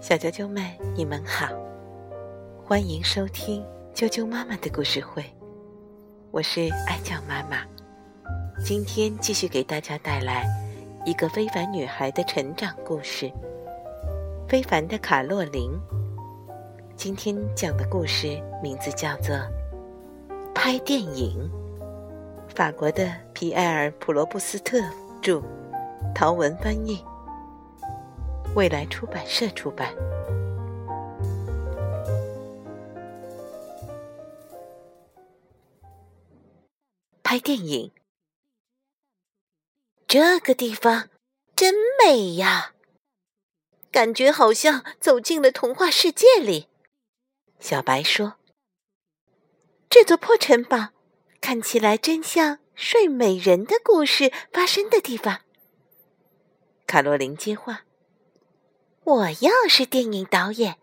小啾啾们，你们好，欢迎收听啾啾妈妈的故事会，我是爱酱妈妈。今天继续给大家带来一个非凡女孩的成长故事——非凡的卡洛琳。今天讲的故事名字叫做《拍电影》，法国的皮埃尔·普罗布斯特著，陶文翻译。未来出版社出版。拍电影，这个地方真美呀，感觉好像走进了童话世界里。小白说：“这座破城堡看起来真像睡美人的故事发生的地方。”卡罗琳接话。我要是电影导演，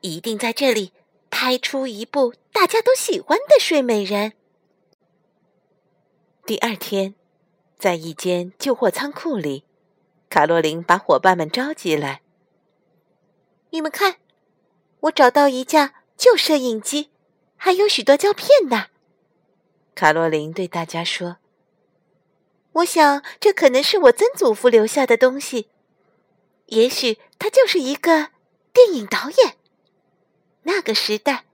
一定在这里拍出一部大家都喜欢的睡美人。第二天，在一间旧货仓库里，卡洛琳把伙伴们召集来。你们看，我找到一架旧摄影机，还有许多胶片呢。卡洛琳对大家说：“我想，这可能是我曾祖父留下的东西。”也许他就是一个电影导演。那个时代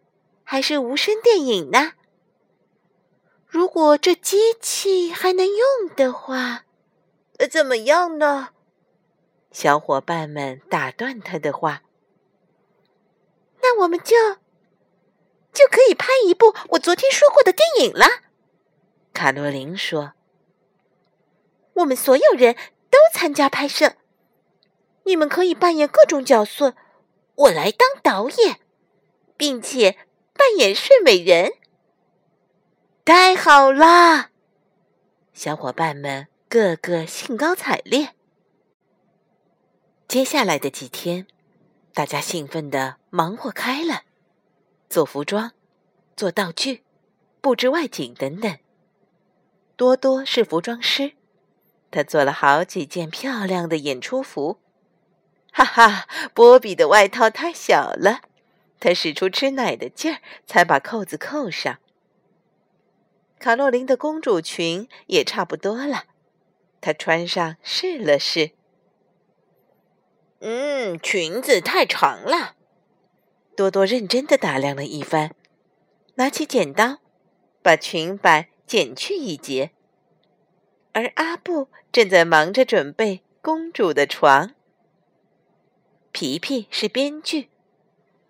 还是无声电影呢。如果这机器还能用的话，怎么样呢？小伙伴们打断他的话。那我们就就可以拍一部我昨天说过的电影了。卡罗琳说：“我们所有人都参加拍摄。”你们可以扮演各种角色，我来当导演，并且扮演睡美人。太好啦！小伙伴们个个兴高采烈。接下来的几天，大家兴奋的忙活开了，做服装、做道具、布置外景等等。多多是服装师，他做了好几件漂亮的演出服。哈哈，波比的外套太小了，他使出吃奶的劲儿才把扣子扣上。卡洛琳的公主裙也差不多了，她穿上试了试。嗯，裙子太长了。多多认真的打量了一番，拿起剪刀，把裙摆剪去一截。而阿布正在忙着准备公主的床。皮皮是编剧，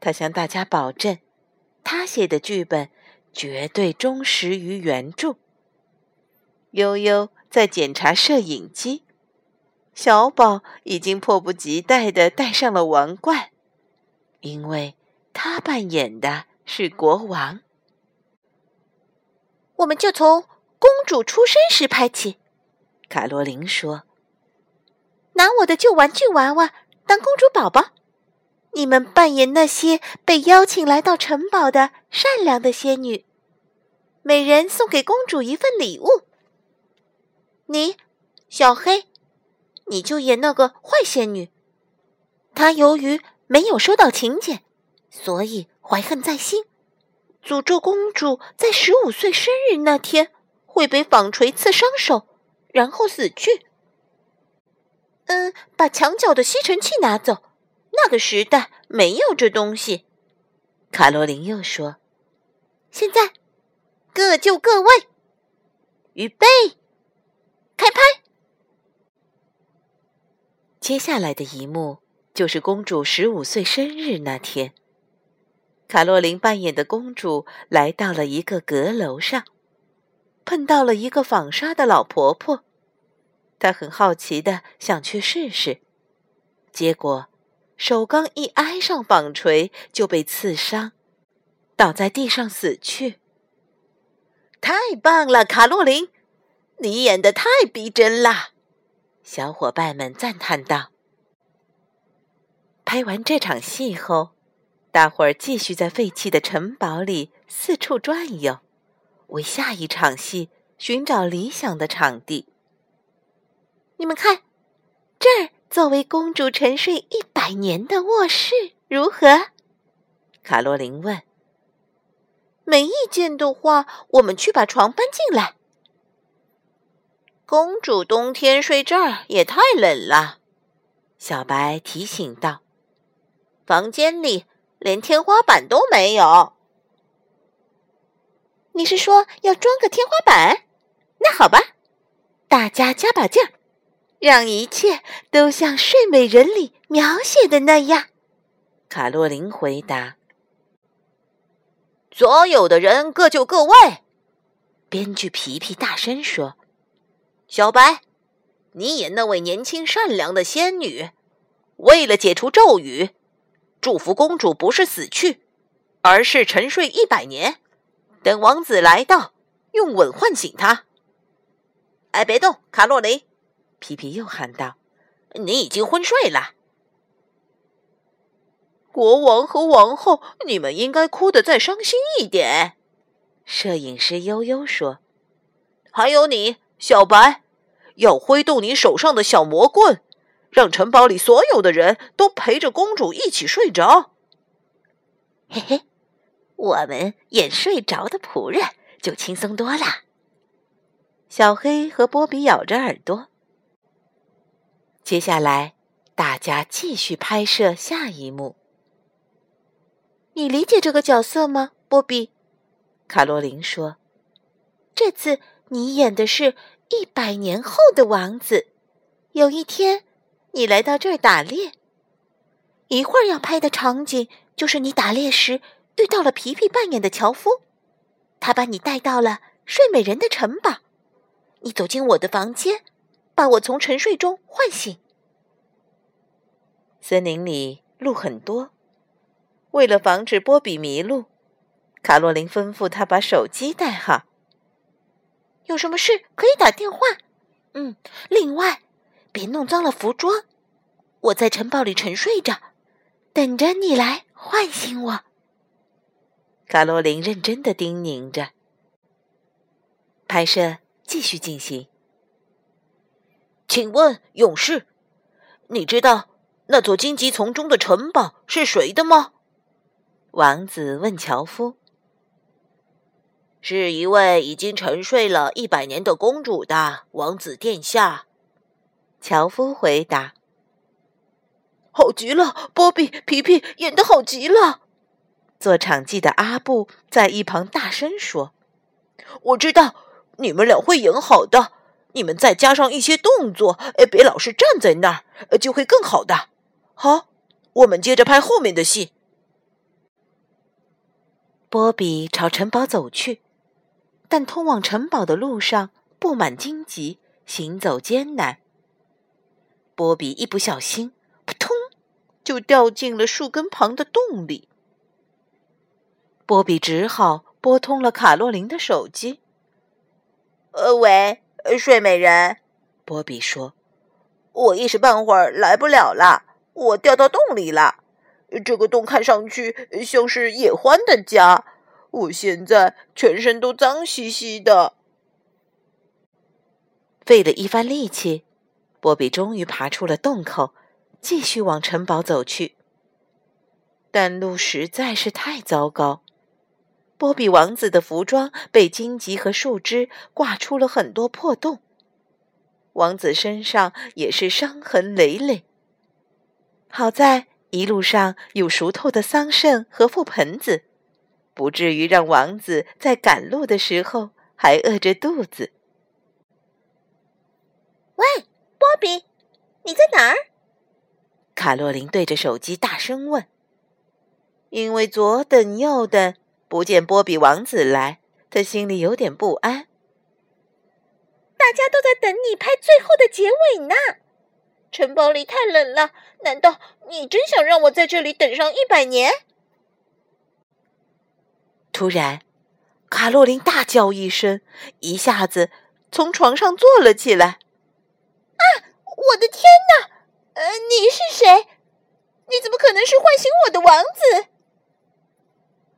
他向大家保证，他写的剧本绝对忠实于原著。悠悠在检查摄影机，小宝已经迫不及待的戴上了王冠，因为他扮演的是国王。我们就从公主出生时拍起，卡罗琳说：“拿我的旧玩具娃娃。”当公主宝宝，你们扮演那些被邀请来到城堡的善良的仙女。每人送给公主一份礼物。你，小黑，你就演那个坏仙女。她由于没有收到请柬，所以怀恨在心，诅咒公主在十五岁生日那天会被纺锤刺伤手，然后死去。嗯，把墙角的吸尘器拿走。那个时代没有这东西。卡罗琳又说：“现在各就各位，预备，开拍。”接下来的一幕就是公主十五岁生日那天。卡洛琳扮演的公主来到了一个阁楼上，碰到了一个纺纱的老婆婆。他很好奇的想去试试，结果手刚一挨上纺锤，就被刺伤，倒在地上死去。太棒了，卡洛琳，你演的太逼真了！小伙伴们赞叹道。拍完这场戏后，大伙儿继续在废弃的城堡里四处转悠，为下一场戏寻找理想的场地。你们看，这儿作为公主沉睡一百年的卧室，如何？卡洛琳问。没意见的话，我们去把床搬进来。公主冬天睡这儿也太冷了，小白提醒道。房间里连天花板都没有。你是说要装个天花板？那好吧，大家加把劲儿，让一切都像《睡美人》里描写的那样。卡洛琳回答。所有的人各就各位。编剧皮皮大声说：“小白，你演那位年轻善良的仙女，为了解除咒语，祝福公主不是死去，而是沉睡一百年。等王子来到，用吻唤醒她。”哎，别动，卡洛琳！皮皮又喊道：“你已经昏睡了。”国王和王后，你们应该哭得再伤心一点。”摄影师悠悠说。“还有你，小白，要挥动你手上的小魔棍，让城堡里所有的人都陪着公主一起睡着。”嘿嘿，我们演睡着的仆人就轻松多了。小黑和波比咬着耳朵。接下来，大家继续拍摄下一幕。你理解这个角色吗，波比？卡罗琳说：“这次你演的是一百年后的王子。有一天，你来到这儿打猎。一会儿要拍的场景就是你打猎时遇到了皮皮扮演的樵夫，他把你带到了睡美人的城堡。你走进我的房间，把我从沉睡中唤醒。森林里路很多。”为了防止波比迷路，卡洛琳吩咐他把手机带好。有什么事可以打电话。嗯，另外，别弄脏了服装。我在城堡里沉睡着，等着你来唤醒我。卡洛琳认真的叮咛着。拍摄继续进行。请问勇士，你知道那座荆棘丛中的城堡是谁的吗？王子问樵夫：“是一位已经沉睡了一百年的公主的王子殿下。”樵夫回答：“好极了，波比、皮皮演的好极了。”做场记的阿布在一旁大声说：“我知道你们俩会演好的，你们再加上一些动作，别老是站在那儿，就会更好的。好，我们接着拍后面的戏。”波比朝城堡走去，但通往城堡的路上布满荆棘，行走艰难。波比一不小心，扑通，就掉进了树根旁的洞里。波比只好拨通了卡洛琳的手机。“呃，喂，睡美人。”波比说，“我一时半会儿来不了了，我掉到洞里了。”这个洞看上去像是野獾的家，我现在全身都脏兮兮的。费了一番力气，波比终于爬出了洞口，继续往城堡走去。但路实在是太糟糕，波比王子的服装被荆棘和树枝挂出了很多破洞，王子身上也是伤痕累累。好在。一路上有熟透的桑葚和覆盆子，不至于让王子在赶路的时候还饿着肚子。喂，波比，你在哪儿？卡洛琳对着手机大声问。因为左等右等不见波比王子来，他心里有点不安。大家都在等你拍最后的结尾呢。城堡里太冷了，难道你真想让我在这里等上一百年？突然，卡洛琳大叫一声，一下子从床上坐了起来。“啊，我的天哪！呃，你是谁？你怎么可能是唤醒我的王子？”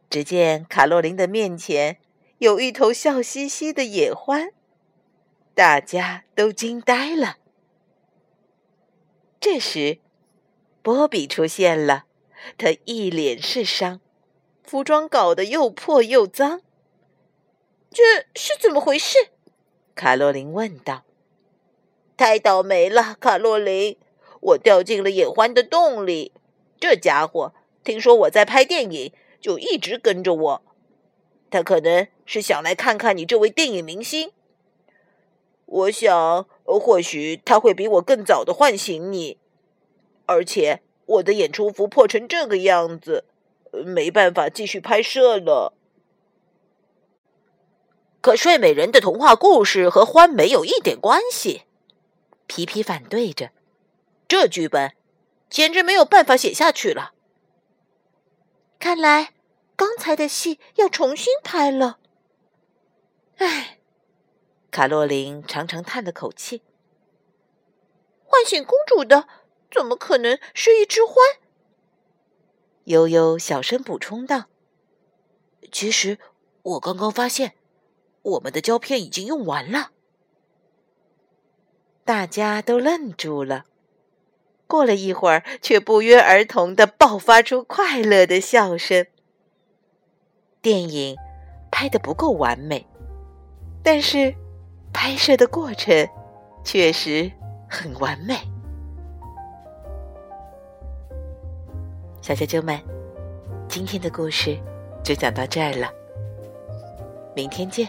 只见卡洛琳的面前有一头笑嘻嘻的野獾，大家都惊呆了。这时，波比出现了，他一脸是伤，服装搞得又破又脏。这是怎么回事？卡洛琳问道。太倒霉了，卡洛琳！我掉进了野獾的洞里。这家伙听说我在拍电影，就一直跟着我。他可能是想来看看你这位电影明星。我想，或许他会比我更早的唤醒你。而且，我的演出服破成这个样子，没办法继续拍摄了。可睡美人的童话故事和欢没有一点关系。皮皮反对着，这剧本简直没有办法写下去了。看来刚才的戏要重新拍了。唉，卡洛琳长长叹了口气。唤醒公主的怎么可能是一只獾？悠悠小声补充道：“其实我刚刚发现，我们的胶片已经用完了。”大家都愣住了，过了一会儿，却不约而同的爆发出快乐的笑声。电影拍的不够完美，但是拍摄的过程确实很完美。小啾啾们，今天的故事就讲到这儿了，明天见。